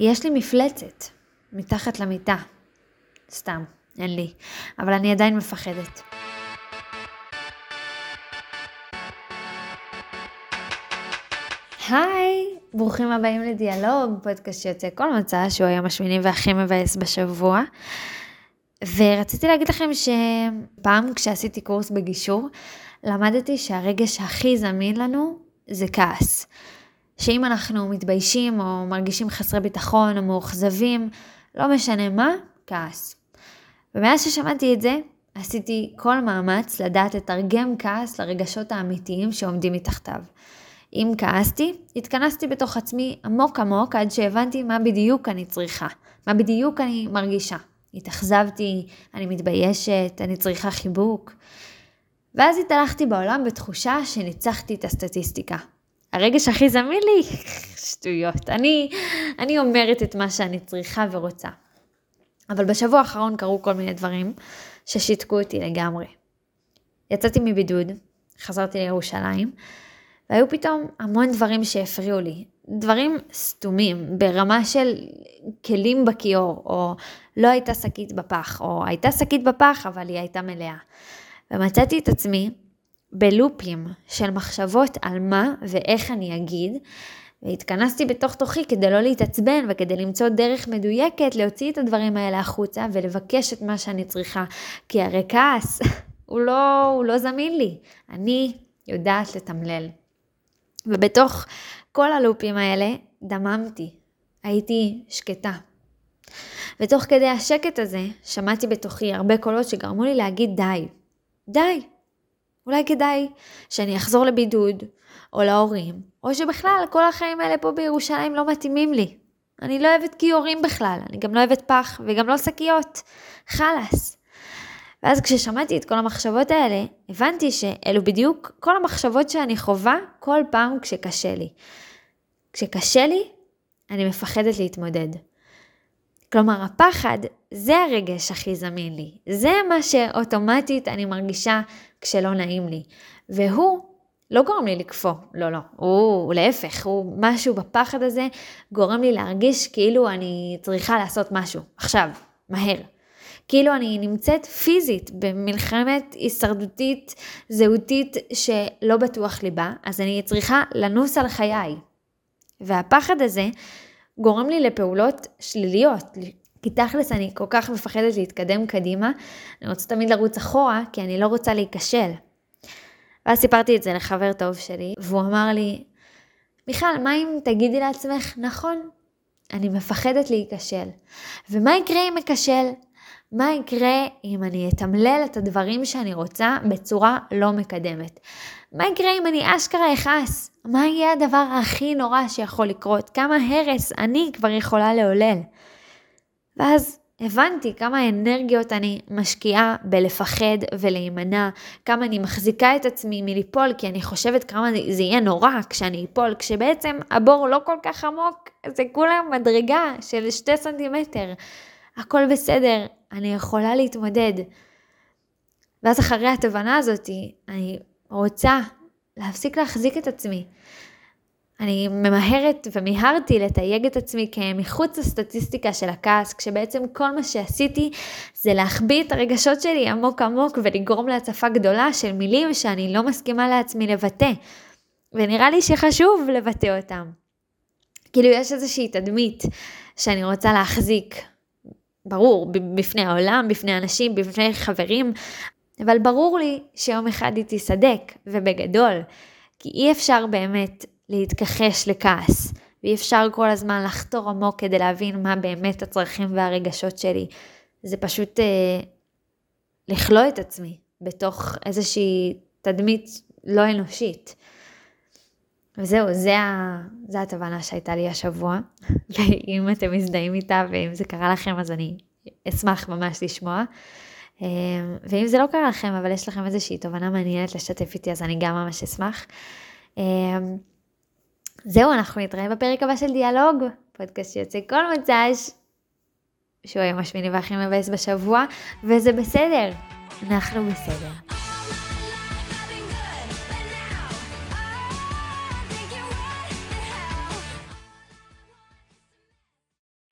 יש לי מפלצת מתחת למיטה. סתם, אין לי. אבל אני עדיין מפחדת. היי, ברוכים הבאים לדיאלוג, פודקאסט שיוצא כל מצע שהוא היום השמיני והכי מבאס בשבוע. ורציתי להגיד לכם שפעם כשעשיתי קורס בגישור, למדתי שהרגש הכי זמין לנו זה כעס. שאם אנחנו מתביישים או מרגישים חסרי ביטחון או מאוכזבים, לא משנה מה, כעס. ומאז ששמעתי את זה, עשיתי כל מאמץ לדעת לתרגם כעס לרגשות האמיתיים שעומדים מתחתיו. אם כעסתי, התכנסתי בתוך עצמי עמוק עמוק עד שהבנתי מה בדיוק אני צריכה, מה בדיוק אני מרגישה. התאכזבתי, אני מתביישת, אני צריכה חיבוק. ואז התהלכתי בעולם בתחושה שניצחתי את הסטטיסטיקה. הרגש הכי זמין לי, שטויות. אני, אני אומרת את מה שאני צריכה ורוצה. אבל בשבוע האחרון קרו כל מיני דברים ששיתקו אותי לגמרי. יצאתי מבידוד, חזרתי לירושלים, והיו פתאום המון דברים שהפריעו לי. דברים סתומים, ברמה של כלים בכיור, או לא הייתה שקית בפח, או הייתה שקית בפח אבל היא הייתה מלאה. ומצאתי את עצמי בלופים של מחשבות על מה ואיך אני אגיד, והתכנסתי בתוך תוכי כדי לא להתעצבן וכדי למצוא דרך מדויקת להוציא את הדברים האלה החוצה ולבקש את מה שאני צריכה. כי הרי כעס הוא לא, הוא לא זמין לי, אני יודעת לתמלל. ובתוך כל הלופים האלה דממתי, הייתי שקטה. ותוך כדי השקט הזה שמעתי בתוכי הרבה קולות שגרמו לי להגיד די, די, אולי כדאי שאני אחזור לבידוד, או להורים, או שבכלל כל החיים האלה פה בירושלים לא מתאימים לי. אני לא אוהבת כיורים בכלל, אני גם לא אוהבת פח וגם לא שקיות. חלאס. ואז כששמעתי את כל המחשבות האלה, הבנתי שאלו בדיוק כל המחשבות שאני חווה כל פעם כשקשה לי. כשקשה לי, אני מפחדת להתמודד. כלומר, הפחד זה הרגש הכי זמין לי. זה מה שאוטומטית אני מרגישה כשלא נעים לי. והוא לא גורם לי לקפוא, לא, לא. הוא, להפך, הוא משהו בפחד הזה גורם לי להרגיש כאילו אני צריכה לעשות משהו. עכשיו, מהר. כאילו אני נמצאת פיזית במלחמת הישרדותית, זהותית, שלא בטוח לי בה, אז אני צריכה לנוס על חיי. והפחד הזה גורם לי לפעולות שליליות, כי תכלס אני כל כך מפחדת להתקדם קדימה, אני רוצה תמיד לרוץ אחורה, כי אני לא רוצה להיכשל. ואז סיפרתי את זה לחבר טוב שלי, והוא אמר לי, מיכל, מה אם תגידי לעצמך, נכון, אני מפחדת להיכשל. ומה יקרה אם אכשל? מה יקרה אם אני אתמלל את הדברים שאני רוצה בצורה לא מקדמת? מה יקרה אם אני אשכרה אכעס? מה יהיה הדבר הכי נורא שיכול לקרות? כמה הרס אני כבר יכולה לעולל? ואז הבנתי כמה אנרגיות אני משקיעה בלפחד ולהימנע, כמה אני מחזיקה את עצמי מליפול, כי אני חושבת כמה זה יהיה נורא כשאני אפול, כשבעצם הבור לא כל כך עמוק, זה כולה מדרגה של שתי סנטימטר. הכל בסדר, אני יכולה להתמודד. ואז אחרי התובנה הזאת, אני רוצה להפסיק להחזיק את עצמי. אני ממהרת ומיהרתי לתייג את עצמי כמחוץ לסטטיסטיקה של הכעס, כשבעצם כל מה שעשיתי זה להחביא את הרגשות שלי עמוק עמוק ולגרום להצפה גדולה של מילים שאני לא מסכימה לעצמי לבטא. ונראה לי שחשוב לבטא אותם. כאילו יש איזושהי תדמית שאני רוצה להחזיק, ברור, בפני העולם, בפני אנשים, בפני חברים, אבל ברור לי שיום אחד היא תיסדק, ובגדול, כי אי אפשר באמת להתכחש לכעס, ואי אפשר כל הזמן לחתור עמוק כדי להבין מה באמת הצרכים והרגשות שלי. זה פשוט אה, לכלוא את עצמי בתוך איזושהי תדמית לא אנושית. וזהו, זה, ה... זה התובנה שהייתה לי השבוע, ואם אתם מזדהים איתה ואם זה קרה לכם אז אני אשמח ממש לשמוע. אה, ואם זה לא קרה לכם, אבל יש לכם איזושהי תובנה מעניינת לשתף איתי, אז אני גם ממש אשמח. אה, זהו, אנחנו נתראה בפרק הבא של דיאלוג, פודקאסט שיוצא כל מוצ"ש, שהוא היום השמיני והכי מבאס בשבוע, וזה בסדר, אנחנו בסדר.